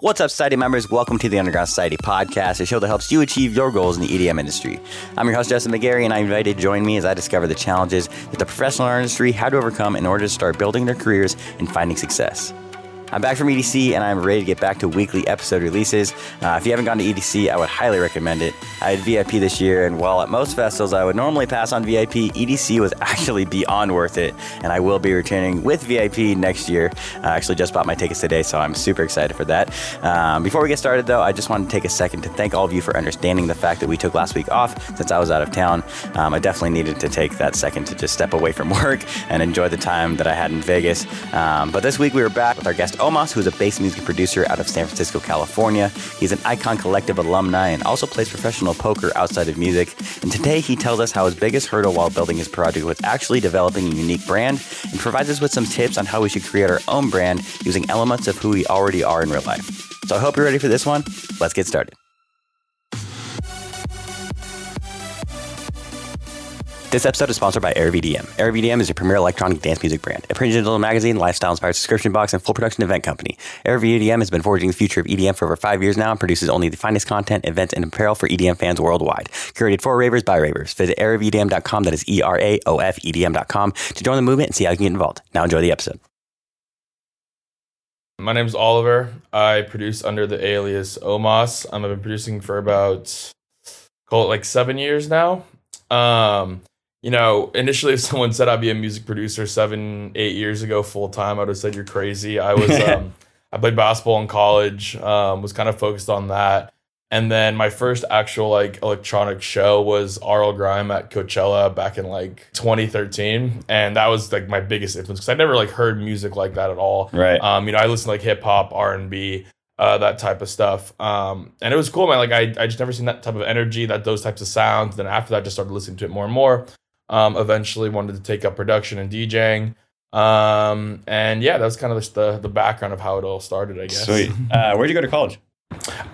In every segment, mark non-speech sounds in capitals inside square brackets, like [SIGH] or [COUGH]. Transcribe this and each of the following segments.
What's up, Society members? Welcome to the Underground Society podcast, a show that helps you achieve your goals in the EDM industry. I'm your host, Justin McGarry, and I invite you to join me as I discover the challenges that the professional industry had to overcome in order to start building their careers and finding success. I'm back from EDC and I'm ready to get back to weekly episode releases. Uh, if you haven't gone to EDC, I would highly recommend it. I had VIP this year, and while at most festivals I would normally pass on VIP, EDC was [LAUGHS] actually beyond worth it, and I will be returning with VIP next year. I actually just bought my tickets today, so I'm super excited for that. Um, before we get started, though, I just wanted to take a second to thank all of you for understanding the fact that we took last week off since I was out of town. Um, I definitely needed to take that second to just step away from [LAUGHS] work and enjoy the time that I had in Vegas. Um, but this week we were back with our guest Omas, who is a bass music producer out of San Francisco, California. He's an Icon Collective alumni and also plays professional poker outside of music. And today he tells us how his biggest hurdle while building his project was actually developing a unique brand and provides us with some tips on how we should create our own brand using elements of who we already are in real life. So I hope you're ready for this one. Let's get started. This episode is sponsored by Era of EDM. AirVDM is your premier electronic dance music brand, a print digital magazine, lifestyle-inspired subscription box, and full production event company. Era of EDM has been forging the future of EDM for over five years now and produces only the finest content, events, and apparel for EDM fans worldwide. Curated for ravers by ravers. Visit eraofedm.com, that is E-R-A-O-F-E-D-M.com, to join the movement and see how you can get involved. Now enjoy the episode. My name is Oliver. I produce under the alias Omas. I've been producing for about call it like seven years now. Um, you know, initially, if someone said I'd be a music producer seven, eight years ago full time, I would have said you're crazy. I was, [LAUGHS] um, I played basketball in college, um, was kind of focused on that. And then my first actual like electronic show was RL Grime at Coachella back in like 2013, and that was like my biggest influence because I never like heard music like that at all. Right. Um, you know, I listened to like hip hop, R and B, uh, that type of stuff. Um, and it was cool, man. Like I, I just never seen that type of energy, that those types of sounds. Then after that, I just started listening to it more and more. Um, eventually wanted to take up production and DJing. Um, and yeah, that was kind of just the the background of how it all started, I guess. Sweet. Uh, where'd you go to college?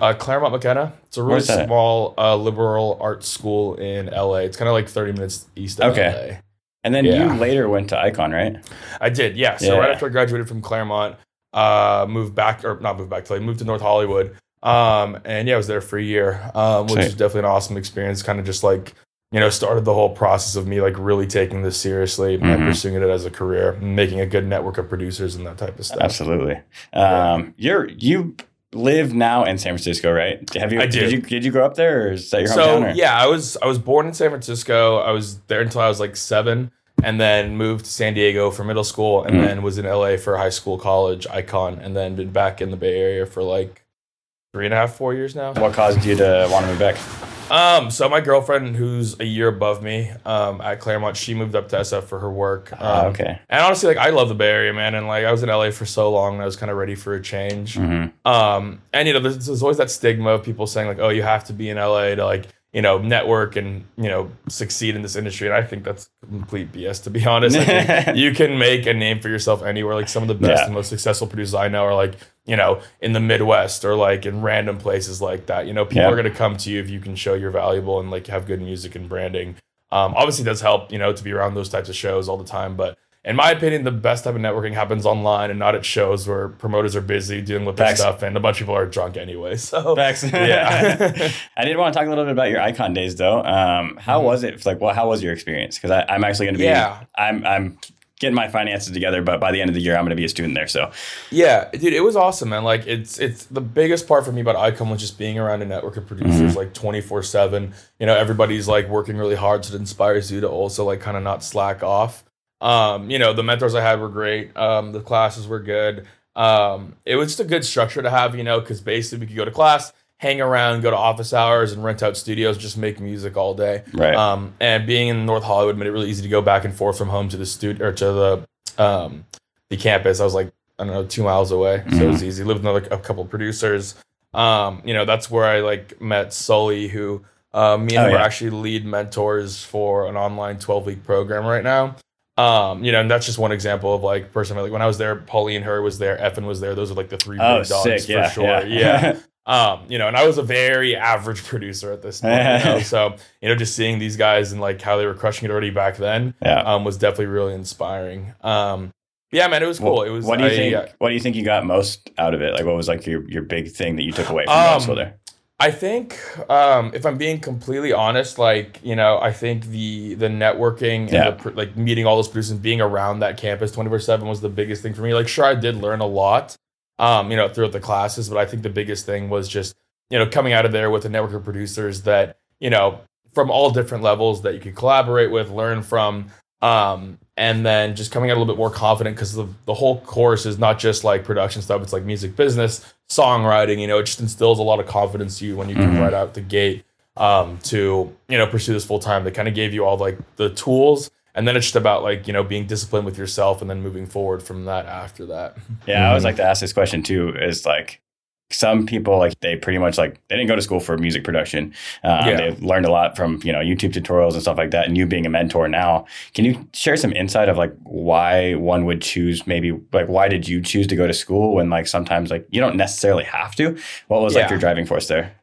Uh, Claremont McKenna. It's a really small uh, liberal arts school in LA. It's kind of like 30 minutes east of Okay. And then Yeah. you later went to Icon, right? I did, yeah. So Yeah. right after I graduated from Claremont, uh, moved back or not moved back to like moved to North Hollywood. Um, and yeah, I was there for a year, um, which Sweet. was definitely an awesome experience. Kind of just like you know started the whole process of me like really taking this seriously and Mhm. pursuing it as a career, making a good network of producers and that type of stuff. Absolutely. Um, you're you live now in San Francisco, right? Have you? I do. Did you did you grow up there, or is that your hometown? So or? yeah, I was I was born in San Francisco. I was there until I was like seven, and then moved to San Diego for middle school, and Mhm. then was in LA for high school, college, icon, and then been back in the Bay Area for like three and a half, four years now. What caused you to want to move back? Um, so my girlfriend, who's a year above me, um, at Claremont, she moved up to SF for her work. Um, Ah, okay. And honestly, like I love the Bay Area, man, and like I was in LA for so long, and I was kind of ready for a change. hmm Um, and you know, there's, there's always that stigma of people saying like, "Oh, you have to be in LA to like, you know, network and you know, succeed in this industry." And I think that's complete BS, to be [LAUGHS] honest. I think [LAUGHS] you can make a name for yourself anywhere. Like some of the best Yeah. and most successful producers I know are like, you know, in the Midwest or like in random places like that. You know, people Yeah. are gonna come to you if you can show you're valuable and like have good music and branding. Um, obviously, it does help, you know, to be around those types of shows all the time, but. In my opinion, the best type of networking happens online and not at shows where promoters are busy dealing with their stuff and a bunch of people are drunk anyway. So [LAUGHS] Facts. [LAUGHS] Yeah. [LAUGHS] I did want to talk a little bit about your Icon days, though. Um, how Mhm. was it? Like, well, how was your experience? Because I'm actually going to be. Yeah. I'm I'm getting my finances together, but by the end of the year, I'm going to be a student there. So Yeah, dude, it was awesome, man. Like it's it's the biggest part for me about Icon was just being around a network of producers like twenty four seven. You know, everybody's like working really hard, so it inspires you to also like kind of not slack off. Um, you know, the mentors I had were great. Um, the classes were good. Um, it was just a good structure to have, you know, because basically we could go to class, hang around, go to office hours, and rent out studios, just make music all day. right. Um, and being in North Hollywood made it really easy to go back and forth from home to the studio or to the um, the campus. I was like, I don't know, two miles away, so it was easy. Lived with another a couple of producers. Um, you know, that's where I like met Sully, who uh, me and Oh, him are actually lead mentors for an online twelve week program right now. Um, you know, and that's just one example of like person like when I was there, Pauline Herr was there, Effin was there. Those are like the three oh, big dogs for Yeah. sure. Yeah. yeah. [LAUGHS] Um, you know, and I was a very average producer at this point. You know? [LAUGHS] so, you know, just seeing these guys and like how they were crushing it already back then yeah. um, was definitely really inspiring. Um, yeah, man, it was cool. What, it was. what do you I, think? uh, What do you think you got most out of it? Like, what was like your, your big thing that you took away from Um, school there? I think, um, if I'm being completely honest, like you know, I think the the networking and Yeah. the, like meeting all those producers and being around that campus 24 seven was the biggest thing for me. Like, sure, I did learn a lot, um, you know, throughout the classes, but I think the biggest thing was just you know coming out of there with a network of producers that you know from all different levels that you could collaborate with, learn from, um, and then just coming out a little bit more confident because the, the whole course is not just like production stuff it's like music business songwriting you know it just instills a lot of confidence you when you come Mhm. right out the gate um, to you know pursue this full time they kind of gave you all like the tools and then it's just about like you know being disciplined with yourself and then moving forward from that after that Yeah, I always Mhm. like to ask this question too. Is like some people like they pretty much like they didn't go to school for music production. Um, Yeah. They've learned a lot from you know YouTube tutorials and stuff like that. And you being a mentor now, can you share some insight of like why one would choose maybe like why did you choose to go to school when like sometimes like you don't necessarily have to? What was like your driving force there?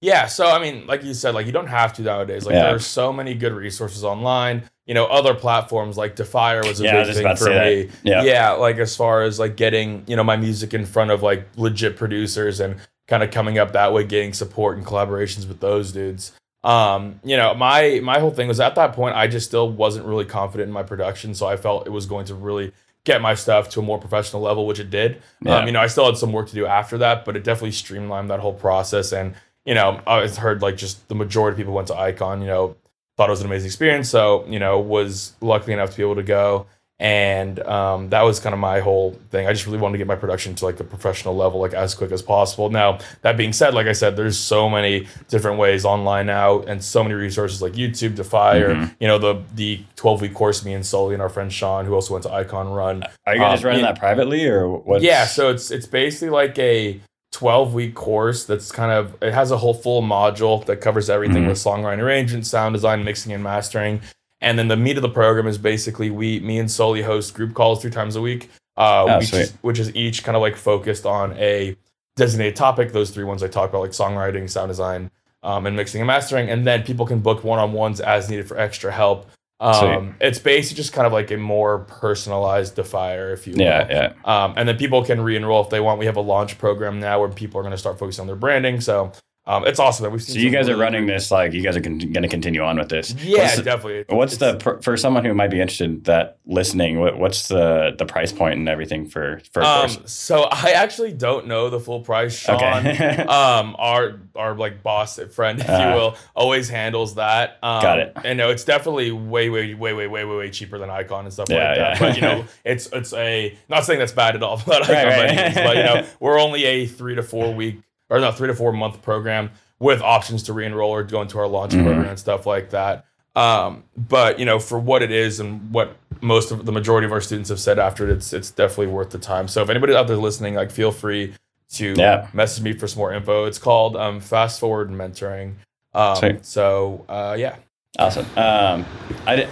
Yeah, so I mean, like you said, like you don't have to nowadays. Like Yeah. there are so many good resources online. You know, other platforms like Defier was a Yeah, big thing for me. Yeah. yeah, like as far as like getting you know my music in front of like legit producers and kind of coming up that way, getting support and collaborations with those dudes. Um, you know, my my whole thing was at that point I just still wasn't really confident in my production, so I felt it was going to really get my stuff to a more professional level, which it did. Yeah. Um, you know, I still had some work to do after that, but it definitely streamlined that whole process. And you know, I was heard like just the majority of people went to Icon. You know, thought it was an amazing experience. So you know, was lucky enough to be able to go. And um, that was kind of my whole thing. I just really wanted to get my production to like a professional level, like as quick as possible. Now, that being said, like I said, there's so many different ways online now, and so many resources like YouTube, Defier, Mhm. you know, the the 12 week course me and Sully and our friend Sean, who also went to Icon, run. Are you just Um, running in- that privately or what? Yeah, so it's it's basically like a 12 week course that's kind of it has a whole full module that covers everything Mhm. with songwriting arrangement, sound design, mixing and mastering. And then the meat of the program is basically we me and Sully host group calls three times a week. Uh Oh, which, is, which is each kind of like focused on a designated topic. Those three ones I talked about, like songwriting, sound design, um, and mixing and mastering. And then people can book one on ones as needed for extra help. Um, it's basically just kind of like a more personalized defier, if you will. yeah, yeah. Um, and then people can re-enroll if they want. We have a launch program now where people are going to start focusing on their branding. So um, it's awesome. that We've seen So you guys are running great- this like you guys are con- going to continue on with this. Yeah, What's the- definitely. What's It's- the for, for someone who might be interested that listening? What, what's the the price point and everything for for Um, so I actually don't know the full price. Sean, Okay. [LAUGHS] um, our our like boss friend, if Uh, you will, always handles that. Um, Got it. And no, it's definitely way, way, way, way, way, way, way cheaper than Icon and stuff Yeah, like that. yeah. But you know, [LAUGHS] it's it's a not saying that's bad at all [LAUGHS] Icon, Right, by right. but you know, we're only a three to four week or no three to four month program with options to re-enroll or go into our launch Mhm. program and stuff like that. Um, but you know, for what it is and what most of the majority of our students have said after it, it's it's definitely worth the time. So if anybody out there listening, like feel free to Yeah. message me for some more info. It's called um, Fast Forward Mentoring. Um, so uh, yeah, Awesome. Um, I did,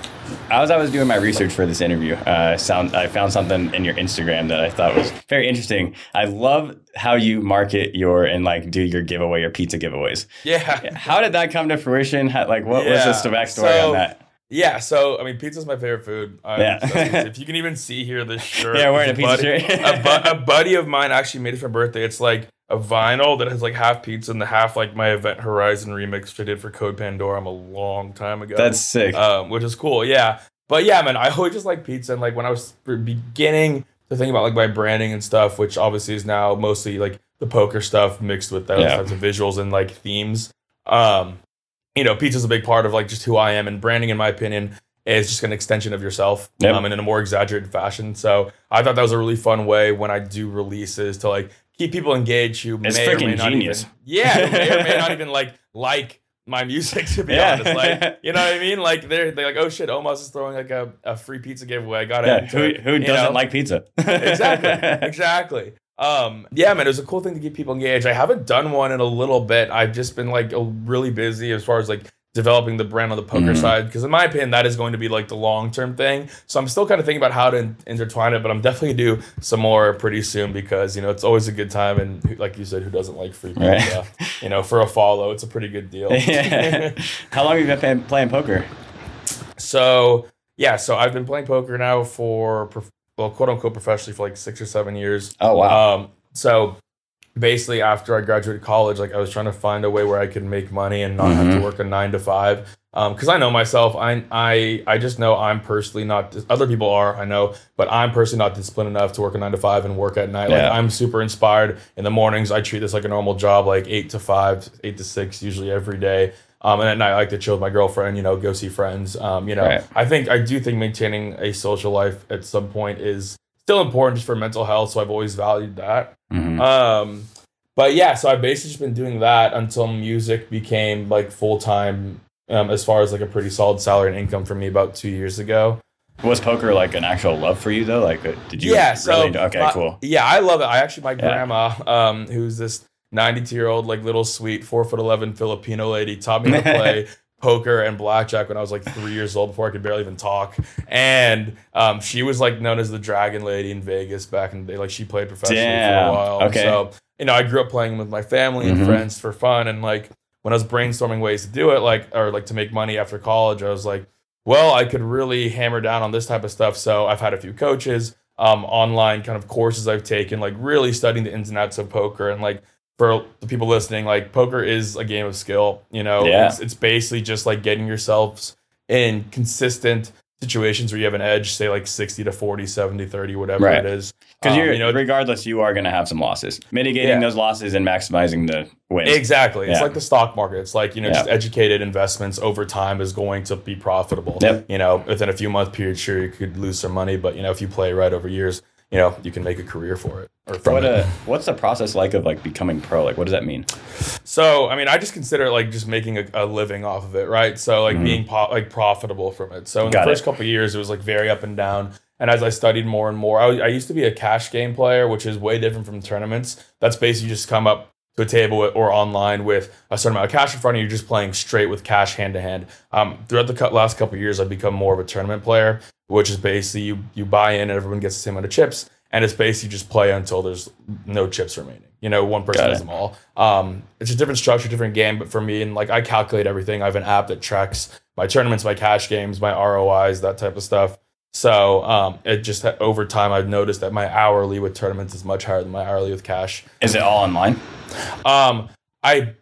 as I was doing my research for this interview, uh, sound I found something in your Instagram that I thought was very interesting. I love how you market your and like do your giveaway, your pizza giveaways. yeah, [LAUGHS] How did that come to fruition? How, like, what was Yeah. just the backstory So- on that? yeah. So I mean, pizza's my favorite food. Um, Yeah. [LAUGHS] if you can even see here, this shirt. Yeah, wearing a pizza buddy, shirt. a, bu- [LAUGHS] a buddy of mine actually made it for birthday. It's like a vinyl that has like half pizza and the half like my Event Horizon remix which I did for Code Pandorum a long time ago. That's sick. um, which is cool. Yeah, but yeah, man, I always just like pizza. And like when I was beginning to think about like my branding and stuff, which obviously is now mostly like the poker stuff mixed with those Yeah. types of visuals and like themes. Um, you know, pizza's a big part of like just who I am, and branding, in my opinion, is just an extension of yourself, Yep. um, and in a more exaggerated fashion. So I thought that was a really fun way when I do releases to like keep people engaged who It's may or may not genius. even, yeah, who may or may not [LAUGHS] even like like my music to be Yeah. honest. Like, [LAUGHS] you know what I mean? Like they're they're like, oh shit, Omas is throwing like a, a free pizza giveaway. I got yeah, it. who who doesn't like pizza? exactly, [LAUGHS] exactly. Um, yeah, man, it was a cool thing to keep people engaged. I haven't done one in a little bit. I've just been like really busy as far as like developing the brand on the poker Mhm. side because in my opinion that is going to be like the long term thing so i'm still kind of thinking about how to in- intertwine it but i'm definitely gonna do some more pretty soon because you know it's always a good time and like you said who doesn't like free Right. pizza you know for a follow it's a pretty good deal [LAUGHS] Yeah. How long have you been playing, playing poker? so yeah so i've been playing poker now for well, quote unquote, professionally for like six or seven years. Oh wow. Um, so basically, after I graduated college, like I was trying to find a way where I could make money and not have Mhm. to work a nine to five. Because I know myself, I I I just know I'm personally not. Other people are, I know, but I'm personally not disciplined enough to work a nine to five and work at night. Yeah. Like I'm super inspired in the mornings. I treat this like a normal job, like eight to five, eight to six, usually every day. Um, and at night, I like to chill with my girlfriend, you know, go see friends. Um, you know, Right. I think I do think maintaining a social life at some point is still important just for mental health. So I've always valued that. Mhm. Um, but yeah, so I've basically just been doing that until music became like full time. Um, as far as like a pretty solid salary and income for me about two years ago. Was poker like an actual love for you though? Like, uh, did you? yeah, so okay, my- cool. Yeah, I love it. I actually my Yeah. grandma, um, who's this 92 year old like little sweet four foot eleven Filipino lady, taught me how to play [LAUGHS] poker and blackjack when I was like three years old before I could barely even talk. And um, she was like known as the Dragon Lady in Vegas back in the day. Like she played professionally Damn. for a while. Okay. So you know, I grew up playing with my family and Mhm. friends for fun. And like when I was brainstorming ways to do it, like or like to make money after college, I was like, well, I could really hammer down on this type of stuff. So I've had a few coaches, um, online kind of courses I've taken, like really studying the ins and outs of poker. And like for the people listening, like poker is a game of skill. You know, Yeah. it's, it's basically just like getting yourselves in consistent situations where you have an edge, say like 60 to 40, 70, 30, whatever Right. it is. Because Um, you're you know, regardless, you are going to have some losses. Mitigating Yeah. those losses and maximizing the wins. Exactly. It's like the stock market. It's like, you know, Yeah. just educated investments over time is going to be profitable. Yep. You know, within a few month period, sure, you could lose some money, but, you know, if you play right over years, you know, you can make a career for it or from What it. uh, what's the process like of like becoming pro? Like, what does that mean? So, I mean, I just consider it like just making a, a living off of it, right? So, like Mhm. being po- like profitable from it. So, in Got the it. first couple of years, it was like very up and down. And as I studied more and more, I, I used to be a cash game player, which is way different from tournaments. That's basically just come up to a table or online with a certain amount of cash in front of you, just playing straight with cash hand to hand. Um, throughout the last couple of years, I've become more of a tournament player, which is basically you you buy in and everyone gets the same amount of chips, and it's basically you just play until there's no chips remaining. You know, one person has them all. Um, it's a different structure, different game, but for me, and like I calculate everything. I have an app that tracks my tournaments, my cash games, my ROIs, that type of stuff. So um, it just over time, I've noticed that my hourly with tournaments is much higher than my hourly with cash. Is it all online? Um, I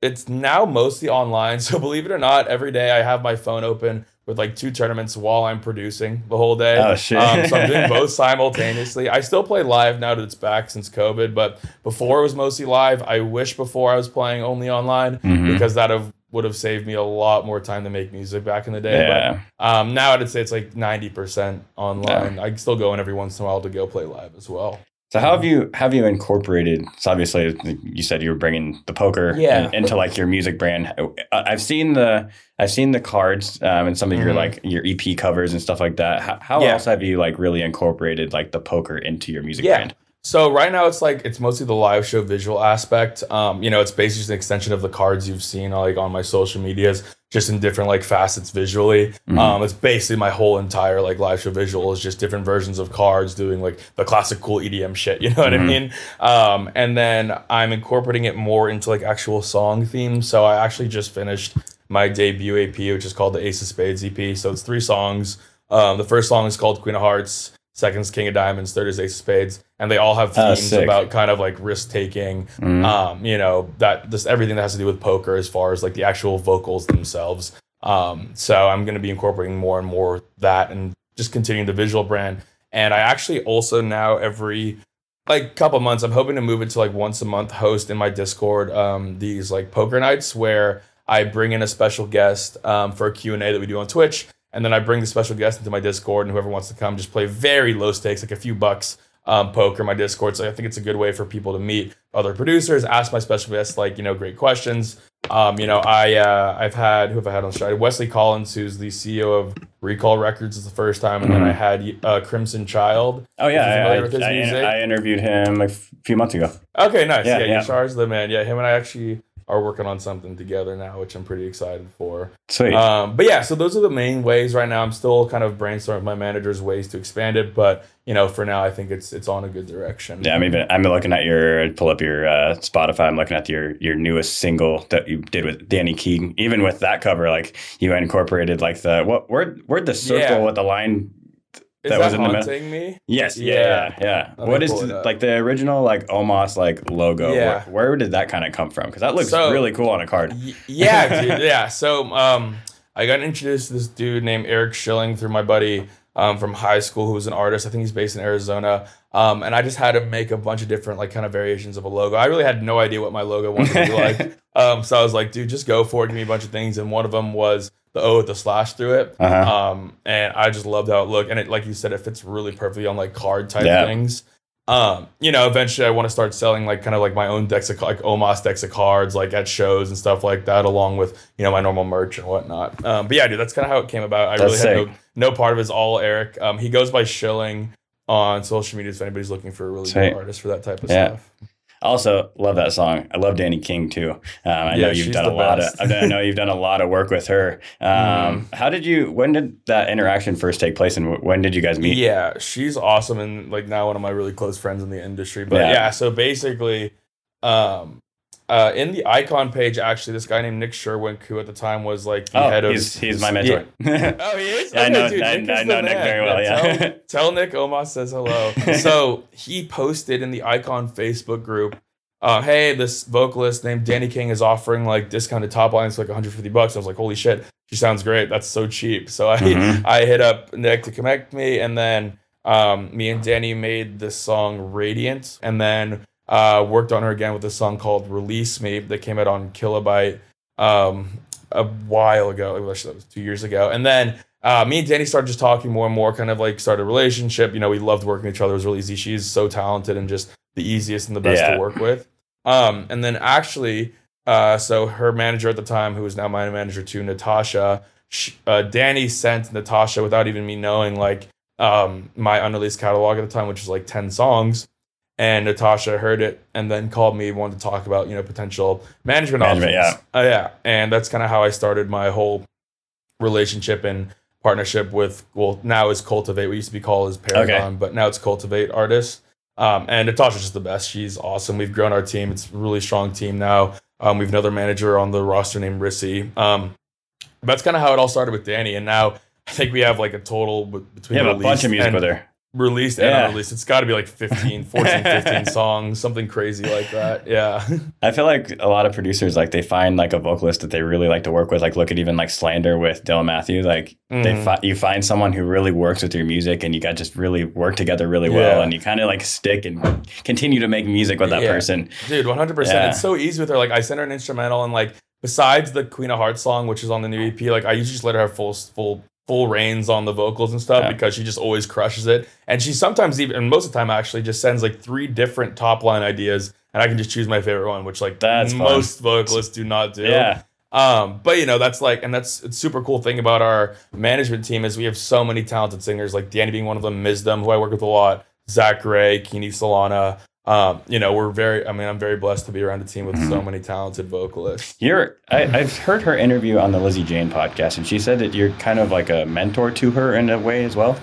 it's now mostly online. [LAUGHS] So believe it or not, every day I have my phone open with like two tournaments while I'm producing the whole day. Oh, shit. Um, so I'm doing [LAUGHS] both simultaneously. I still play live now that it's back since COVID, but before it was mostly live. I wish before I was playing only online Mhm. because that have would have saved me a lot more time to make music back in the day. Yeah. But um, now I'd say it's like 90% online. I still go in every once in a while to go play live as well. So how have you have you incorporated? So obviously, you said you were bringing the poker Yeah. in- into like your music brand. I- I've seen the I've seen the cards um, and some of your Mhm. like your EP covers and stuff like that. How, how Yeah. else have you like really incorporated like the poker into your music Yeah. brand? So right now it's like it's mostly the live show visual aspect. Um, you know, it's basically just an extension of the cards you've seen like on my social medias, just in different like facets visually. Mhm. Um, it's basically my whole entire like live show visual is just different versions of cards doing like the classic cool EDM shit. [LAUGHS] You know what Mhm. I mean? Um, and then I'm incorporating it more into like actual song themes. So I actually just finished my debut EP, which is called the Ace of Spades EP. So it's three songs. Um, the first song is called Queen of Hearts. Second is King of Diamonds. Third is Ace of Spades, and they all have Oh, themes about kind of like risk taking. Mhm. Um, you know that just everything that has to do with poker, as far as like the actual vocals themselves. Um, so I'm going to be incorporating more and more that, and just continuing the visual brand. And I actually also now every like couple months, I'm hoping to move it to like once a month host in my Discord um, these like poker nights where I bring in a special guest um, for a Q and A that we do on Twitch, and then I bring the special guest into my Discord, and whoever wants to come just play very low stakes, like a few bucks um, poker my Discord. So I think it's a good way for people to meet other producers, ask my special guests like you know great questions. Um, you know, I uh, I've had who have I had on the show? Wesley Collins, who's the CEO of Recall Records, is the first time, and then Mhm. I had uh, Crimson Child. Oh yeah, I, I, music. I interviewed him a few months ago. Okay, nice. Yeah, Yeah, yeah. Yashar's the man. Yeah, him and I actually are working on something together now, which I'm pretty excited for. Sweet. Um, but yeah, so those are the main ways right now. I'm still kind of brainstorming my managers ways to expand it, but you know, for now, I think it's it's on a good direction. Yeah, I'm even. I'm looking at your pull up your uh, Spotify. I'm looking at your your newest single that you did with Danny King. Even with that cover, like you incorporated like the what where where'd the circle Yeah. with the line Is that that, was in the middle? haunting me? Yes. Yeah. Yeah. Yeah. yeah. Let What is the- like the original like Omas like logo? Yeah. Where, where did that kind of come from? Because that looks So- really cool on a card. Y- yeah, [LAUGHS] dude. Yeah. So um, I got introduced to this dude named Eric Schilling through my buddy um, from high school, who was an artist. I think he's based in Arizona. Um, and I just had him make a bunch of different like kind of variations of a logo. I really had no idea what my logo wanted to be [LAUGHS] like. Um, so I was like, dude, just go for it. Give me a bunch of things. And one of them was the O with the slash through it. Uh-huh. Um, and I just loved how it looked. And it, like you said, it fits really perfectly on like card type Yeah. things. Um, you know, eventually I want to start selling like kind of like my own decks of like Omas decks of cards, like at shows and stuff like that, along with you know my normal merch and whatnot. Um, but yeah, dude, that's kind of how it came about. I That's really had no, no part of it is all Eric. Um, he goes by Shilling on social media if anybody's looking for a really Sweet. good artist for that type of Yeah. stuff. Also, love that song. I love Danny King too. Um, I Yeah, know you've done a lot best. of. I know you've done a lot of work with her. [LAUGHS] Um, Mm-hmm. How did you? When did that interaction first take place, and when did you guys meet? Yeah, she's awesome and like now one of my really close friends in the industry. But Yeah. yeah, so basically, um, uh, in the icon page, actually, this guy named Nick Sherwink, who at the time was like the Oh, head of he's he's my Yeah. mentor. [LAUGHS] Oh, he is. Yeah, I know- dude, I- Nick I is know Nick very well, yeah. Tell, [LAUGHS] tell Nick Omas says hello. so he posted in the Icon Facebook group, uh, "Hey, this vocalist named Danny King is offering like discounted top lines like 150 bucks." I was like, "Holy shit, she sounds great. That's so cheap." So I Mhm. I hit up Nick to connect me, and then um, me and Danny made this song "Radiant," and then uh, worked on her again with a song called "Release Me" that came out on Kilobyte um, a while ago. Actually, that was two years ago, and then. Uh, me and Danny started just talking more and more, kind of like started a relationship. You know, we loved working with each other. It was really easy. She's so talented and just the easiest and the best Yeah. to work with. Um, and then actually, uh, so her manager at the time, who is now my manager too, Natasha, sh uh, Danny sent Natasha without even me knowing, like um, my unreleased catalog at the time, which was like ten songs. And Natasha heard it and then called me, wanted to talk about you know potential management, Management, options. Uh, yeah, and that's kind of how I started my whole relationship and partnership with well now is Cultivate. We used to be called as Paragon, but now it's Cultivate Artists. Um, and Natasha's just the best. She's awesome. We've grown our team. It's a really strong team now. Um, we have another manager on the roster named Rissy. Um, that's kind of how it all started with Danny. And now I think we have like a total between a bunch of music with her. Released and Yeah. unreleased. It's got to be like 15, [LAUGHS] 14, 15 songs, something crazy like that. Yeah. I feel like a lot of producers like they find like a vocalist that they really like to work with. Like look at even like Slander with Dylan Matthews. Like they Mhm. fi- you find someone who really works with your music, and you got just really work together really well, and you kind of like stick and continue to make music with that Yeah. person. Dude, 100%. Yeah. It's so easy with her. Like, I sent her an instrumental, and like, besides the Queen of Hearts song, which is on the new EP, like, I usually just let her have full, full, full reins on the vocals and stuff Yeah. because she just always crushes it. And she sometimes even, and most of the time, actually, just sends like three different top line ideas, and I can just choose my favorite one, which like That's fun. most vocalists do not do. Yeah, Um, but you know, that's like, and that's it's super cool thing about our management team is we have so many talented singers, like Danny being one of them, Misdom, who I work with a lot, Zach Ray, Keeney Solana. Um, you know, we're very, I mean, I'm very blessed to be around a team with so many talented vocalists. you're. I, I've heard her interview on the Lizzie Jane podcast, and she said that you're kind of like a mentor to her in a way as well.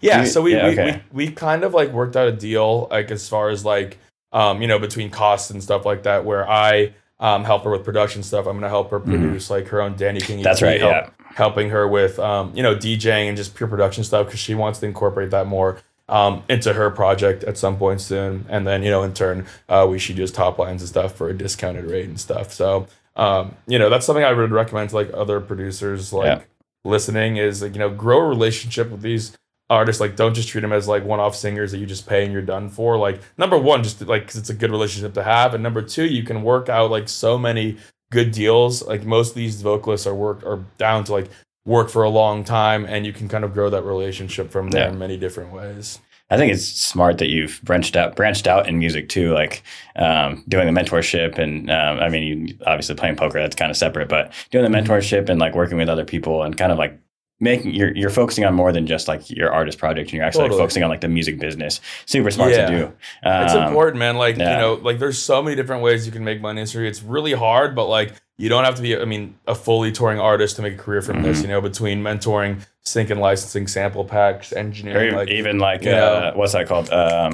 Yeah, You- so we, yeah, we, okay. we we kind of like worked out a deal like as far as like um you know between costs and stuff like that where I um help her with production stuff. I'm gonna help her produce like her own Danny King. Mm-hmm. That's EP, right, help- yeah. Helping her with um you know DJing and just pure production stuff because she wants to incorporate that more um into her project at some point soon. And then you know in turn uh we should use top lines and stuff for a discounted rate and stuff. So um you know that's something I would recommend to like other producers like Yeah. listening is like you know grow a relationship with these artists like don't just treat them as like one-off singers that you just pay and you're done for like number one just like because it's a good relationship to have and number two you can work out like so many good deals like most of these vocalists are work are down to like work for a long time and you can kind of grow that relationship from there Yeah. in many different ways I think it's smart that you've branched out branched out in music too, like um, doing the mentorship and um, I mean, you obviously playing poker that's kind of separate, but doing the Mm-hmm. mentorship and like working with other people and kind of like making you're you're focusing on more than just like your artist project and you're actually like, focusing on like the music business. Super smart Yeah. to do. it's Um, important man like yeah. you know like there's so many different ways you can make money in industry it's really hard but like you don't have to be i mean a fully touring artist to make a career from this Mhm. you know between mentoring sync and licensing sample packs Or engineering like even like you uh, what's that called? Um,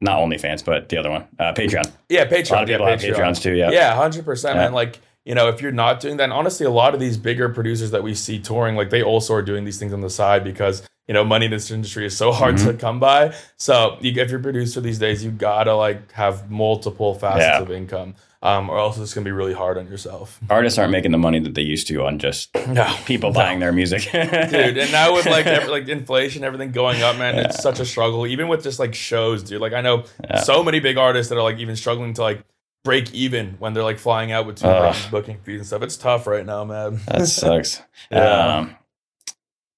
not OnlyFans, but the other one, uh, Patreon. yeah patreon A lot of yeah, people have Patreon. Patreons too. Yeah. Yeah, hundred percent, Yeah. man. Like you know, if you're not doing that, and honestly, a lot of these bigger producers that we see touring, like they also are doing these things on the side because you know money in this industry is so hard Mm-hmm. to come by. So you, if you're a producer these days, you gotta like have multiple facets Yeah. of income, um, or else it's gonna be really hard on yourself. Artists aren't making the money that they used to on just [CLEARS THROAT] No, people buying their music. [LAUGHS] dude. And now with like every, like inflation, everything going up, man, it's such a struggle. Even with just like shows, dude. Like I know Yeah. so many big artists that are like even struggling to like break even when they're like flying out with two brands, booking fees and stuff. It's tough right now, man. That [LAUGHS] sucks. Yeah. Um,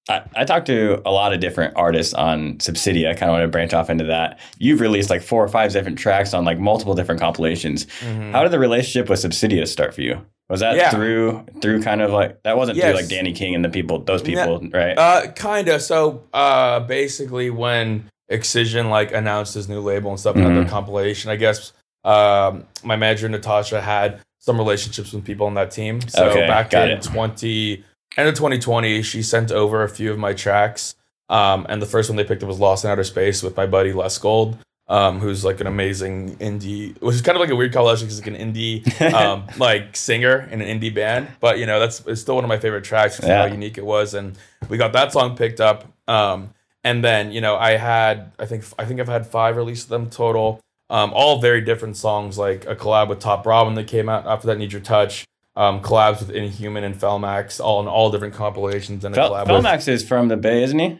I, I talked to a lot of different artists on Subsidia. I kind of want to branch off into that. You've released like four or five different tracks on like multiple different compilations. Mhm. How did the relationship with Subsidia start for you? Was that Yeah. through through kind of like that wasn't through Yes. like Danny King and the people those Yeah. people, right? Uh, kinda. So, uh, basically, when Excision like announced his new label and stuff Mhm. their compilation, I guess um, my manager Natasha had some relationships with people on that team. So Okay, back in it. twenty end of twenty twenty, she sent over a few of my tracks. Um, and the first one they picked up was Lost in Outer Space with my buddy Les Gold. Um, who's like an amazing indie, which is kind of like a weird collaboration because like an indie [LAUGHS] um, like singer in an indie band. But you know, that's it's still one of my favorite tracks because Yeah. how unique it was. And we got that song picked up. Um, and then you know, I had I think I think I've had five releases of them total. Um, all very different songs, like a collab with Top Robin that came out after that. Need Your Touch. Um, collabs with Inhuman and Felmax, all in all different compilations and a Fel- collab with Felmax is from the Bay, isn't he?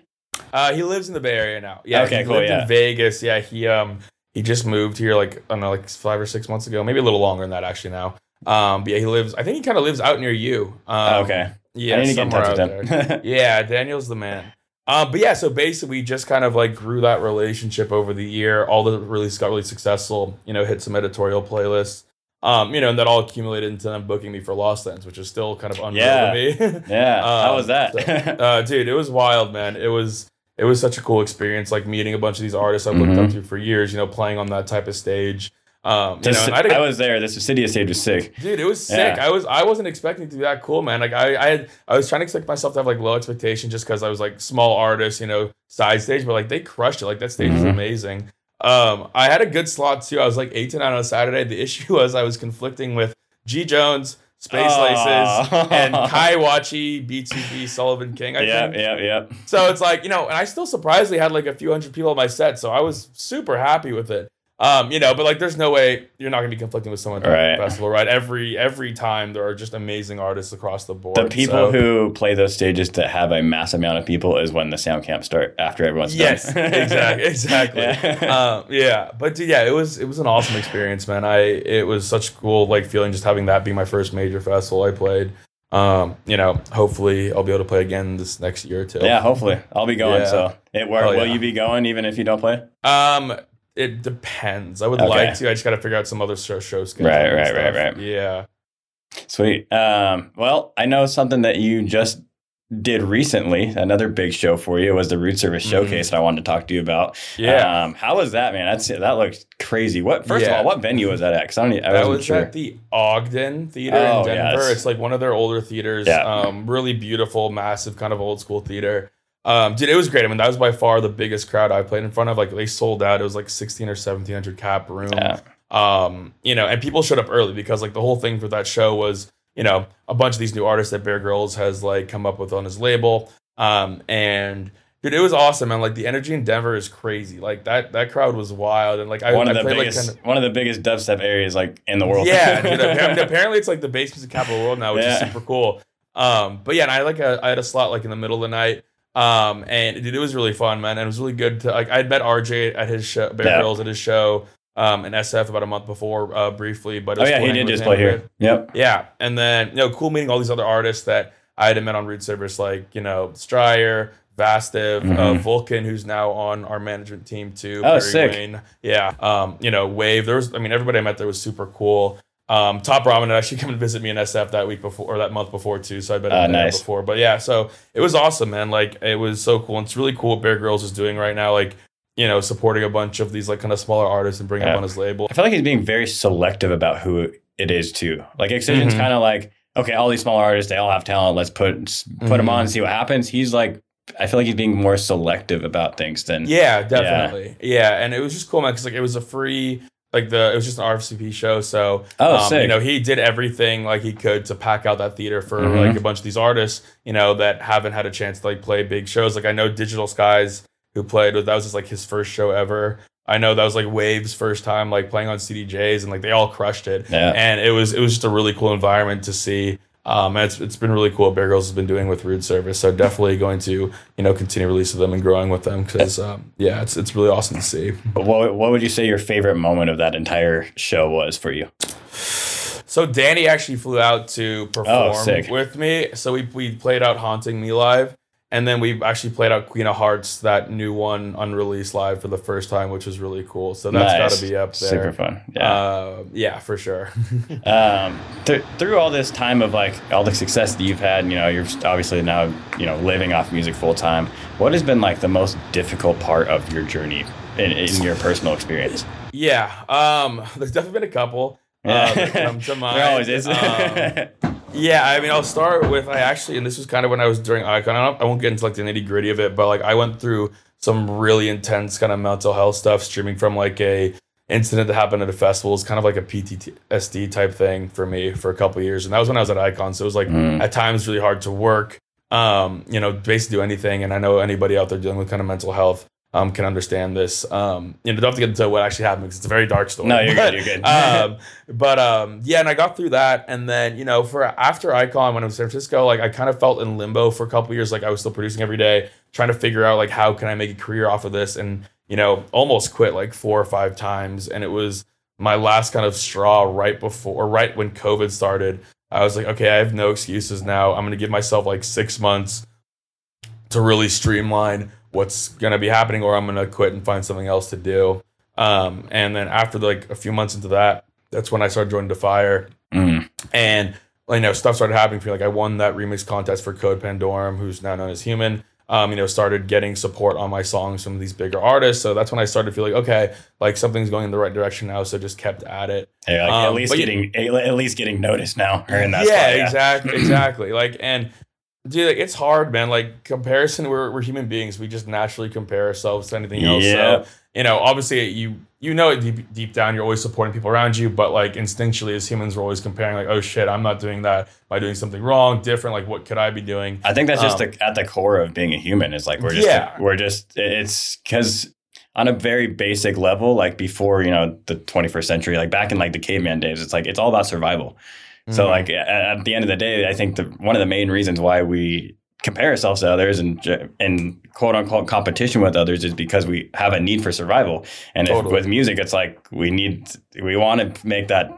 uh, he lives in the Bay Area now. Yeah, Okay, he cool, lived yeah. in Vegas. Yeah, he um he just moved here like I don't know, like five or six months ago, maybe a little longer than that actually now. Um, but yeah, he lives. I think he kind of lives out near you. Um, Oh, okay. Yeah, I need to get in touch with him. [LAUGHS] yeah, Daniel's the man. Um, but yeah, so basically, we just kind of like grew that relationship over the year. All the releases got really successful. You know, hit some editorial playlists. Um, you know, and that all accumulated into them booking me for Lost Lands, which is still kind of unreal Yeah. to me. [LAUGHS] yeah. How Um, was that? so- uh, dude, it was wild, man. It was it was such a cool experience, like meeting a bunch of these artists I've looked Mhm. up to for years. You know, playing on that type of stage. Um, you know, I, was there. The Subsidia stage was sick. dude, it was sick. Yeah. I was I wasn't expecting it to be that cool, man. Like I I had I was trying to expect myself to have like low expectations just because I was like small artist, you know, side stage, but like they crushed it. Like that stage was Mhm. amazing. Um, I had a good slot too. I was like eight to nine on a Saturday. The [LAUGHS] issue was I was conflicting with G Jones, Space Laces, and [LAUGHS] Kai Wachi, BTB, Sullivan King. I Yeah, think. yeah, yeah. So it's like, you know, and I still surprisingly had like a few hundred people on my set, so I was super happy with it. Um, you know, but like there's no way you're not gonna be conflicting with someone at Right. the festival, right? Every every time there are just amazing artists across the board. The people So- who play those stages that have a mass amount of people is when the sound camps start after everyone's Yes, done. exactly, [LAUGHS] exactly. Yeah. um, yeah, but dude, yeah, it was it was an awesome experience, man. I it was such a cool like feeling just having that be my first major festival I played. Um, you know, hopefully I'll be able to play again this next year or two. yeah, hopefully I'll be going. Yeah. So, it, where, Oh, will you be going even if you don't play? Um, it depends. I would Okay. like to. I just got to figure out some other show, show schedule. Right, right, right, stuff. right. Yeah. Sweet. Um, well, I know something that you just did recently. Another big show for you was the Root Service Mhm. Showcase that I wanted to talk to you about. Yeah. Um, how was that, man? That's that looked crazy. What? First Yeah. of all, what venue was that at? Because I don't. I that was sure. at the Ogden Theater Oh, in Denver. yes. It's like one of their older theaters. Yeah. Um, really beautiful, massive, kind of old school theater. Um, dude, it was great. I mean, that was by far the biggest crowd I played in front of. Like they sold out. It was like sixteen or seventeen hundred cap room. Yeah. Um, you know, and people showed up early because like the whole thing for that show was, you know, a bunch of these new artists that Bear Grillz has like come up with on his label. Um, and dude, it was awesome. And like the energy in Denver is crazy. Like that that crowd was wild. And like I, one of I the biggest, like 10, one of the biggest dubstep areas like in the world. yeah, dude, [LAUGHS] apparently, apparently it's like the capital of the world now, which Yeah. is super cool. Um, but yeah, and I like a, I had a slot like in the middle of the night. Um, and dude, it was really fun, man. And it was really good to like I had met RJ at his show, Bear Yeah. Grillz at his show, um, in SF about a month before, uh, briefly. But it Oh yeah, cool he did just play here. bit. Yep. Yeah, and then you know, cool meeting all these other artists that I had met on Root Service, like you know, Stryer, Vastiv, uh, Mhm. Vulcan, who's now on our management team too. Oh, Barry sick. Wayne. Yeah, um, you know, Wave. There was, I mean, everybody I met there was super cool. Um, Top Ramen had actually come and visit me in SF that week before or that month before too, so I've been in there nice. before. But yeah, so it was awesome, man. Like it was so cool. And it's really cool what Bear Grillz is doing right now. Like you know, supporting a bunch of these like kind of smaller artists and bringing Yeah. them on his label. I feel like he's being very selective about who it is too. Like Excision's Mhm. kind of like, okay, all these smaller artists, they all have talent. Let's put put them Mhm. on and see what happens. He's like, I feel like he's being more selective about things than Yeah, definitely. Yeah, and it was just cool, man, because like it was a free like the it was just an RCP show. So Oh, um, you know he did everything like he could to pack out that theater for Mhm. like a bunch of these artists you know that haven't had a chance to like play big shows. Like I know Digital Skies who played with that was just like his first show ever. I know that was like Waves' first time like playing on CDJs and like they all crushed it. Yeah. And it was it was just a really cool environment to see. Um, and it's, it's been really cool. what Bear Grillz has been doing with Rude Service, so definitely going to you know continue releasing them and growing with them because um, yeah, it's it's really awesome to see. But what, what would you say your favorite moment of that entire show was for you? So Danny actually flew out to perform Oh, with me. So we we played out Haunting Me live, and then we actually played out Queen of Hearts, that new one unreleased live for the first time, which was really cool. So that's got to be up there. Super fun. Yeah. Uh, yeah, for sure. [LAUGHS] um, th- through all this time of like all the success that you've had, you know, you're obviously now, you know, living off music full time. What has been like the most difficult part of your journey in, in your personal experience? yeah, um, there's definitely been a couple. Uh, that [LAUGHS] come to mind. There always is. Um, [LAUGHS] Yeah, I mean, I'll start with I actually, and this was kind of when I was during Icon. I, don't, I won't get into like the nitty gritty of it, but like I went through some really intense kind of mental health stuff, streaming from like a incident that happened at a festival. It's kind of like a PTSD type thing for me for a couple of years, and that was when I was at Icon. So it was like Mm. at times really hard to work. Um, you know, basically do anything, and I know anybody out there dealing with kind of mental health. Um, can understand this. Um, you know, don't have to get into what actually happened because it's a very dark story. No, you're But, good, you're [LAUGHS] good. [LAUGHS] um, but um, yeah, and I got through that, and then you know, for after Icon when I was in San Francisco, like I kind of felt in limbo for a couple years. Like I was still producing every day, trying to figure out like how can I make a career off of this, and you know, almost quit like four or five times, and it was my last kind of straw right before, or right when COVID started. I was like, okay, I have no excuses now. I'm gonna give myself like six months to really streamline what's gonna be happening, or I'm gonna quit and find something else to do. Um, and then after like a few months into that, that's when I started joining Defire, Mm. and you know stuff started happening for me. Like I won that remix contest for Code Pandorum, who's now known as Human. Um, you know, started getting support on my songs from these bigger artists. So that's when I started to feel like, okay, like something's going in the right direction now. So just kept at it. Yeah, like, at Um, least but you- getting at least getting noticed now. Or in that yeah, spot, exactly, [CLEARS THROAT] exactly. Like, and dude, like, it's hard, man. Like comparison, we're we're human beings. We just naturally compare ourselves to anything else. Yeah. So you know, obviously, you you know it deep deep down. You're always supporting people around you, but like instinctually, as humans, we're always comparing. Like, oh shit, I'm not doing that. Am I doing something wrong, different? Like, what could I be doing? I think that's just Um, the, at the core of being a human is like we're just Yeah. we're just it's because on a very basic level, like before you know the 21st century, like back in like the caveman days, it's like it's all about survival. So Mhm. like at, at the end of the day, I think the one of the main reasons why we compare ourselves to others and and quote unquote competition with others is because we have a need for survival. And if, with music, it's like we need we want to make that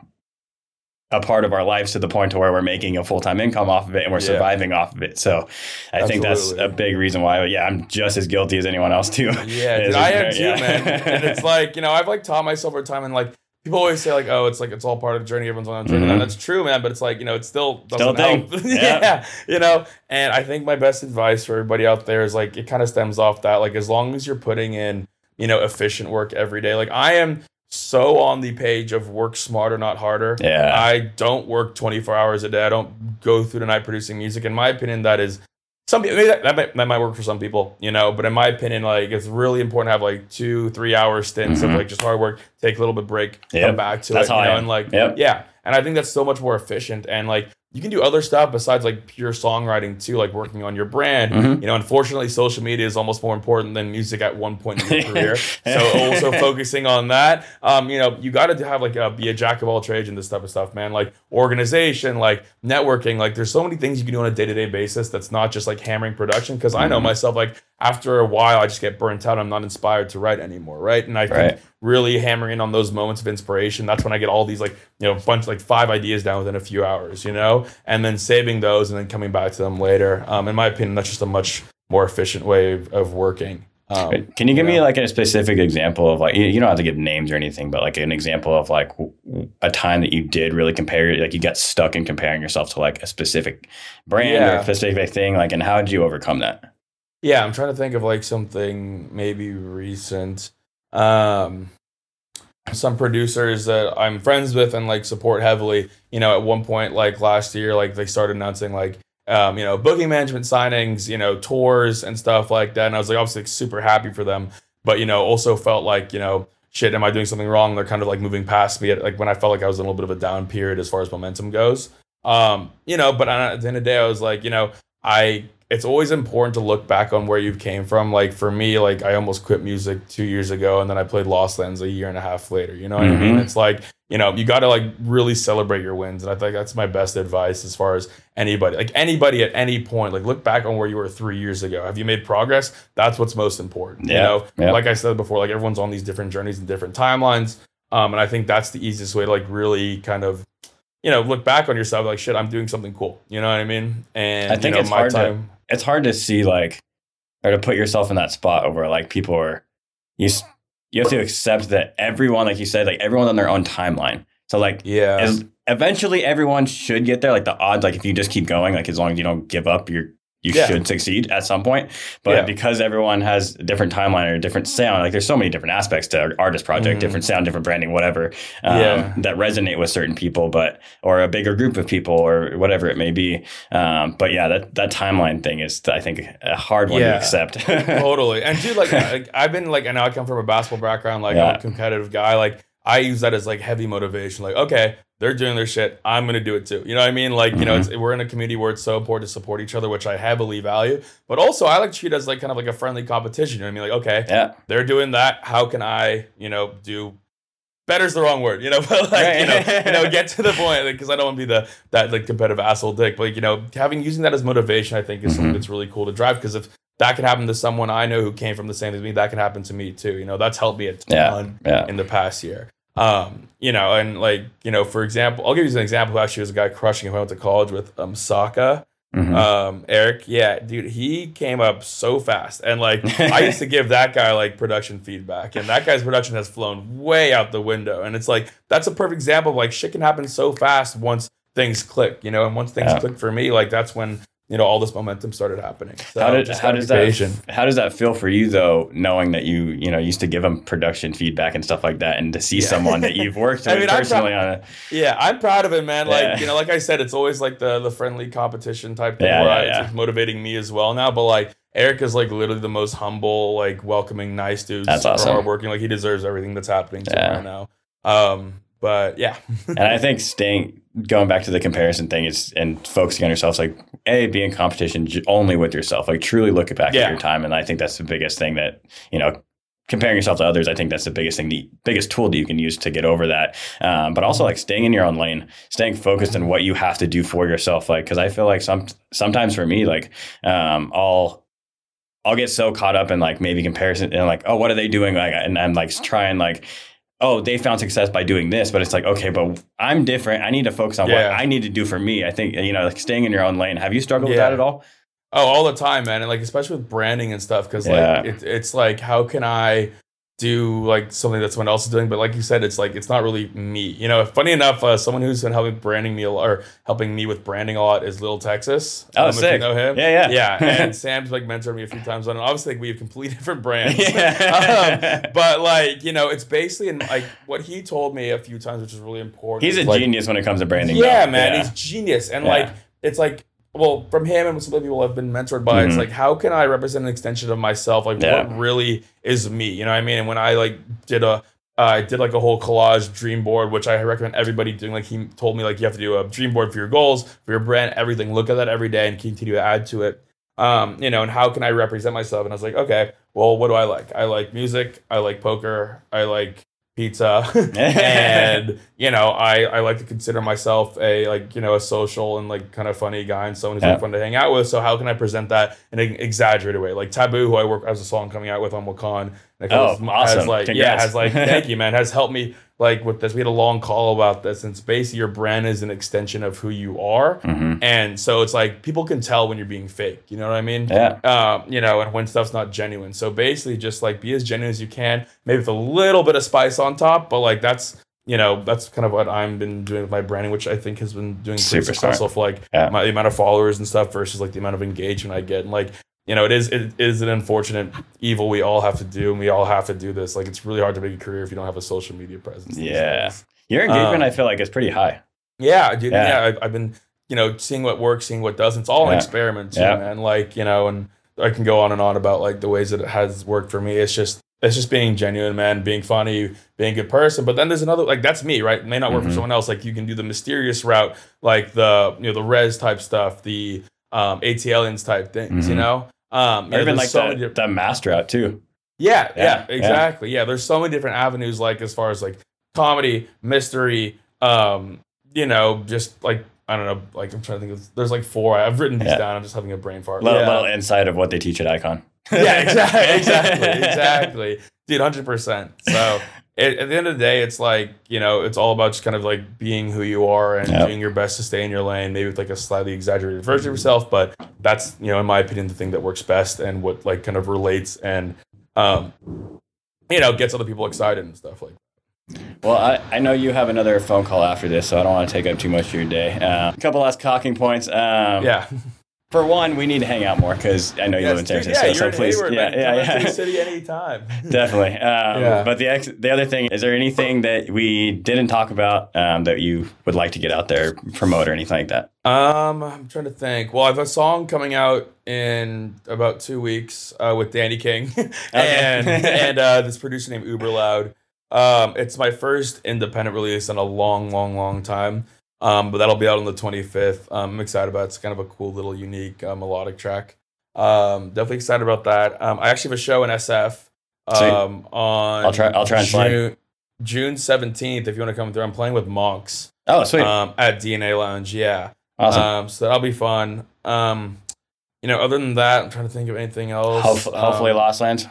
a part of our lives to the point to where we're making a full time income off of it and we're Yeah. surviving off of it. So I think that's a big reason why. Yeah, I'm just as guilty as anyone else too. Yeah, [LAUGHS] dude, I am it- too, yeah. man. And it's [LAUGHS] like you know, I've like taught myself over time, and like people always say, like, oh, it's like it's all part of the journey. Everyone's on a journey, Mhm. and that's true, man. But it's like you know, it still Still doesn't thing. help. [LAUGHS] Yeah. yeah, you know. And I think my best advice for everybody out there is like it kind of stems off that, like, as long as you're putting in, you know, efficient work every day. Like I am so on the page of work smarter, not harder. Yeah. I don't work 24 hours a day. I don't go through the night producing music. In my opinion, that is some people that, that, might, that might work for some people, you know. But in my opinion, like it's really important to have like two, three hour stints Mhm. of like just hard work, take a little bit break, Yep. come back to That's it, you know, and like Yep. yeah. And I think that's so much more efficient. And like you can do other stuff besides like pure songwriting too, like working on your brand. Mhm. You know, unfortunately, social media is almost more important than music at one point in your [LAUGHS] career. so also [LAUGHS] focusing on that. Um, you know, you got to have like a, be a jack of all trades and this type of stuff, man. Like organization, like networking. Like there's so many things you can do on a day to day basis. That's not just like hammering production. Because I know Mhm. myself, like after a while, I just get burnt out. I'm not inspired to write anymore, right? And I think Right. really hammering on those moments of inspiration. That's when I get all these like you know bunch like five ideas down within a few hours, you know, and then saving those and then coming back to them later. Um, in my opinion, that's just a much more efficient way of, of working. Um, Can you give me like a specific example of like you you don't have to give names or anything, but like an example of like a time that you did really compare, like you got stuck in comparing yourself to like a specific brand or a specific thing, like, and how did you overcome that? Yeah, I'm trying to think of like something maybe recent. Um, some producers that I'm friends with and like support heavily. You know, at one point, like last year, like they started announcing like um, you know booking management signings, you know tours and stuff like that. And I was like obviously like, super happy for them, but you know also felt like you know shit, am I doing something wrong? They're kind of like moving past me at like when I felt like I was in a little bit of a down period as far as momentum goes. Um, you know, but at the end of the day, I was like, you know, I it's always important to look back on where you came from. Like for me, like I almost quit music two years ago, and then I played Lost Lands a year and a half later. You know what mm-hmm. I mean? It's like you know you got to like really celebrate your wins, and I think that's my best advice as far as anybody, like anybody at any point, like look back on where you were three years ago. Have you made progress? That's what's most important. Yeah. You know, like I said before, like everyone's on these different journeys and different timelines. Um, and I think that's the easiest way to like really kind of you know, look back on yourself like shit, I'm doing something cool. You know what I mean? And I think you know, it's hard time, to it's hard to see like or to put yourself in that spot where like people are you you have to accept that everyone like you said like everyone's on their own timeline so like yeah as, eventually everyone should get there like the odds like if you just keep going like as long as you don't give up you're you yeah. should succeed at some point. But yeah. because everyone has a different timeline or a different sound, like there's so many different aspects to artist project, mm different sound, different branding, whatever, um, yeah. that resonate with certain people, but or a bigger group of people or whatever it may be. Um, but yeah, that that timeline thing is, I think, a hard one to accept. [LAUGHS] totally. And dude, like, like, I've been like, I know I come from a basketball background, like I'm a competitive guy, like. I use that as like heavy motivation. Like, okay, they're doing their shit. I'm gonna do it too. You know what I mean? Like, mm-hmm. you know, mm-hmm. we're in a community where it's so important to support each other, which I heavily value. But also, I like to treat it as like kind of like a friendly competition. You know what I mean? Like, okay, yeah, they're doing that. How can I, you know, do better's the wrong word, you know, [LAUGHS] but like, right. you know, you know, get to the point because like, I don't want to be the that like competitive asshole dick. But like, you know, having using that as motivation, I think is mm-hmm. something that's really cool to drive because if that can happen to someone I know who came from the same as me, that can happen to me too. You know, that's helped me a ton yeah. Yeah. in the past year. Um, you know, and like, you know, for example, I'll give you an example who actually was a guy crushing who I went to college with, um, Saka. Mm-hmm. Um, Eric, yeah, dude, he came up so fast. And like I used to [LAUGHS] give that guy like production feedback, and that guy's production has flown way out the window. And it's like that's a perfect example of like shit can happen so fast once things click, you know, and once things yeah. click for me, like that's when you know all this momentum started happening. So how, did, how does that patient. how does that feel for you though, knowing that you you know used to give them production feedback and stuff like that, and to see yeah. someone that you've worked [LAUGHS] with I mean, personally on it? Yeah, I'm proud of it, man. Like yeah. you know, like I said, it's always like the the friendly competition type thing yeah, where yeah, I, it's motivating me as well now. But like Eric is like literally the most humble, like welcoming, nice dude. That's awesome. Hardworking, like he deserves everything that's happening to him right now. Um, but yeah. [LAUGHS] and I think staying going back to the comparison thing is and focusing on yourself like a be in competition only with yourself like truly look back yeah. at your time and i think that's the biggest thing that you know comparing yourself to others i think that's the biggest thing the biggest tool that you can use to get over that um, but also like staying in your own lane staying focused on what you have to do for yourself like because i feel like some sometimes for me like um, i'll I'll get so caught up in like maybe comparison and like, oh, what are they doing? Like, and I'm like trying like oh, they found success by doing this, but it's like, okay, but I'm different. I need to focus on yeah. what I need to do for me. I think, you know, like staying in your own lane. Have you struggled yeah. with that at all? Oh, all the time, man. And like, especially with branding and stuff, because yeah. like, it, it's like, how can I do like something that someone else is doing but like you said it's like it's not really me you know funny enough uh, someone who's been helping branding me a lot or helping me with branding a lot is Lil Texas oh sick. you know him yeah yeah yeah [LAUGHS] and Sam's like mentored me a few times on it obviously like, we have completely [LAUGHS] different brands [LAUGHS] yeah. um, but like you know it's basically in, like what he told me a few times which is really important he's a like, genius when it comes to branding yeah though. man yeah. he's genius and yeah. like it's like well, from him and some other people I've been mentored by, mm-hmm. it's like how can I represent an extension of myself? Like yeah. what really is me? You know what I mean? And when I like did a I did like a whole collage dream board, which I recommend everybody doing. Like he told me, like you have to do a dream board for your goals, for your brand, everything. Look at that every day and continue to add to it. Um, you know, and how can I represent myself? And I was like, okay, well, what do I like? I like music. I like poker. I like pizza [LAUGHS] and you know I, I like to consider myself a like you know a social and like kind of funny guy and someone who's yeah. like fun to hang out with so how can i present that in an exaggerated way like taboo who i work as a song coming out with on Wakaan oh, like, oh, awesome. has like Congrats. yeah has like thank [LAUGHS] you man has helped me like with this we had a long call about this and it's basically your brand is an extension of who you are. Mm-hmm. and so it's like people can tell when you're being fake you know what i mean? Yeah. Um, you know and when stuff's not genuine. So basically just like be as genuine as you can maybe with a little bit of spice on top but like that's you know that's kind of what i've been doing with my branding which i think has been doing pretty Super successful for like yeah. my, the amount of followers and stuff versus like the amount of engagement i get. And like you know, it is it is an unfortunate evil we all have to do, and we all have to do this. Like, it's really hard to make a career if you don't have a social media presence. Yeah, your engagement, um, I feel like, is pretty high. Yeah, dude. Yeah, yeah I've, I've, been, you know, seeing what works, seeing what doesn't. It's all yeah. an experiment, too, yeah. man. Like, you know, and I can go on and on about like the ways that it has worked for me. It's just it's just being genuine, man, being funny, being a good person. But then there's another like that's me, right? It may not work Mhm. for someone else. Like you can do the mysterious route, like the you know the REZZ type stuff, the um, ATLiens type things, you Mhm. know. Um, Or even like so diff- the master out too. yeah, Yeah, yeah, yeah. exactly. Yeah. there's so many different avenues, like as far as like comedy, mystery, um, you know, just like I don't know, like I'm trying to think of there's like four. I've written these Yeah. down. I'm just having a brain fart. Little, yeah. little insight of what they teach at Icon. [LAUGHS] yeah, exactly, [LAUGHS] exactly, exactly, dude, hundred percent. So it, at the end of the day, it's like you know, it's all about just kind of like being who you are and Yep. doing your best to stay in your lane, maybe with like a slightly exaggerated version of yourself, but that's you know, in my opinion, the thing that works best and what like kind of relates and um, you know, gets other people excited and stuff like. Well, I, I know you have another phone call after this, so I don't want to take up too much of your day. Uh, a couple last cocking points. Um, Yeah, For one, we need to hang out more because I know you live in Texas. yeah, so you're in please, Hayward, yeah, yeah, Come out to yeah. the city anytime. [LAUGHS] [LAUGHS] Definitely. Um, Yeah. But the ex- the other thing is there anything that we didn't talk about um, that you would like to get out there, promote or anything like that? Um, I'm trying to think. Well, I have a song coming out in about two weeks uh, with Danny King [LAUGHS] and and uh, this producer named Uber Loud. Um, it's my first independent release in a long, long, long time. Um, but that'll be out on the 25th. Um, I'm excited about it. It's kind of a cool little unique uh, melodic track. Um, definitely excited about that. Um, I actually have a show in SF um, on I'll try- I'll try and. June, June 17th. If you want to come through, I'm playing with MONXX Oh, sweet. um, at DNA Lounge. Yeah. awesome. Um, so that'll be fun. Um, you know, other than that, I'm trying to think of anything else. Hope- hopefully, Um, Lost Lands.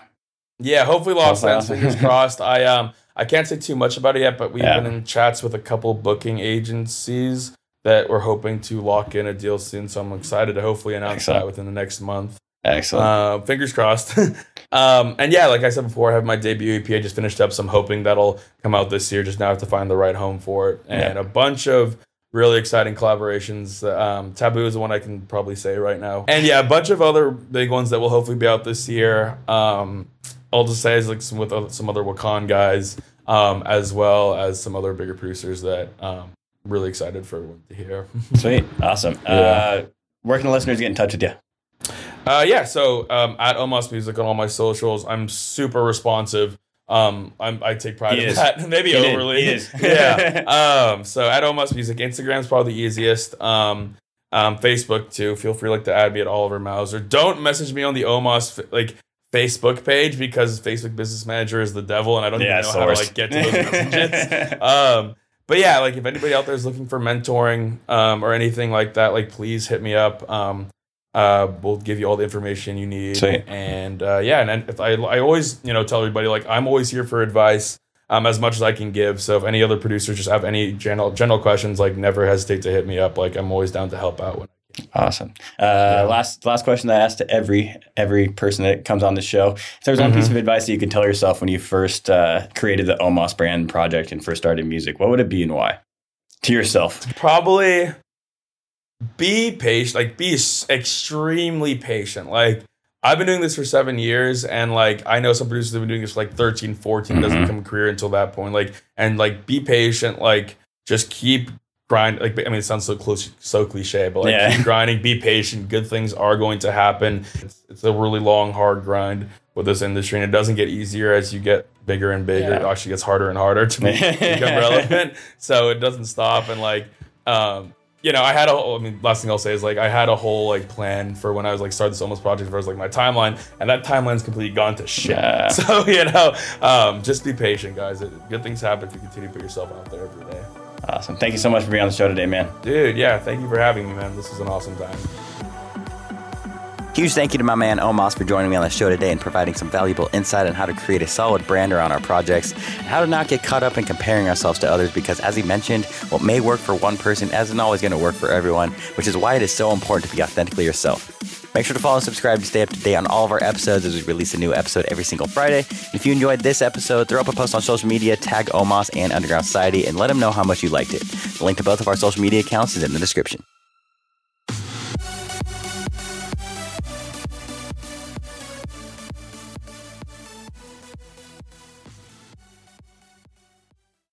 Yeah, hopefully Lost Hopefully Lands. Fingers [LAUGHS] crossed. I um, I can't say too much about it yet, but we've Yeah. been in chats with a couple booking agencies that we're hoping to lock in a deal soon. So I'm excited to hopefully announce Excellent. that within the next month. Excellent. Uh, fingers crossed. [LAUGHS] um, and yeah, like I said before, I have my debut EP. I just finished up, so I'm hoping that'll come out this year. Just now, I have to find the right home for it, and a bunch of really exciting collaborations. Um, Taboo is the one I can probably say right now, and yeah, a bunch of other big ones that will hopefully be out this year. Um, I'll just say is like some with other, some other Wakaan guys, um, as well as some other bigger producers that um, really excited for everyone to hear. [LAUGHS] Sweet. Awesome. Yeah. Uh, where can the listeners get in touch with you? Uh, yeah, so um, at Omas Music on all my socials, I'm super responsive. Um, I'm, I take pride He in is. that. [LAUGHS] Maybe He did. overly. He is. [LAUGHS] yeah. Um, so at Omas Music, Instagram's probably the easiest. Um, um, Facebook too. Feel free like to add me at Oliver Mauser. Don't message me on the Omas like Facebook page because Facebook Business Manager is the devil, and I don't Yeah, even know how to like get to [LAUGHS] those messages. um, but yeah, like if anybody out there is looking for mentoring um, or anything like that, like please hit me up. Um, uh, we'll give you all the information you need. Sweet. And uh, yeah, and if I, I always you know tell everybody like I'm always here for advice. Um, as much as I can give. So if any other producers just have any general general questions, like never hesitate to hit me up. Like I'm always down to help out. When Awesome. Uh, Last last question that I asked to every every person that comes on the show. If there was one Mm-hmm. piece of advice that you could tell yourself when you first uh, created the Omas brand project and first started music, what would it be and why? To yourself. probably be patient like be extremely patient like i've been doing this for seven years and like i know some producers have been doing this for like 13 14 doesn't Mhm. become a career until that point like and like be patient like just keep grind like i mean it sounds so close so cliche but like Yeah. keep grinding be patient good things are going to happen it's, it's a really long hard grind with this industry and it doesn't get easier as you get bigger and bigger it actually gets harder and harder to be, [LAUGHS] become relevant so it doesn't stop and like um you know, I had a whole, I mean, last thing I'll say is like, I had a whole like plan for when I was like started this Omas project versus like my timeline, and that timeline's completely gone to shit. Yeah. [LAUGHS] So, you know, um, just be patient, guys. It, good things happen if you continue to put yourself out there every day. Awesome. Thank you so much for being on the show today, man. Dude, yeah, thank you for having me, man. This was an awesome time. Huge thank you to my man Omas for joining me on the show today and providing some valuable insight on how to create a solid brand around our projects and how to not get caught up in comparing ourselves to others because, as he mentioned, what may work for one person isn't always going to work for everyone, which is why it is so important to be authentically yourself. Make sure to follow and subscribe to stay up to date on all of our episodes as we release a new episode every single Friday. If you enjoyed this episode, throw up a post on social media, tag Omas and Underground Society, and let them know how much you liked it. The link to both of our social media accounts is in the description.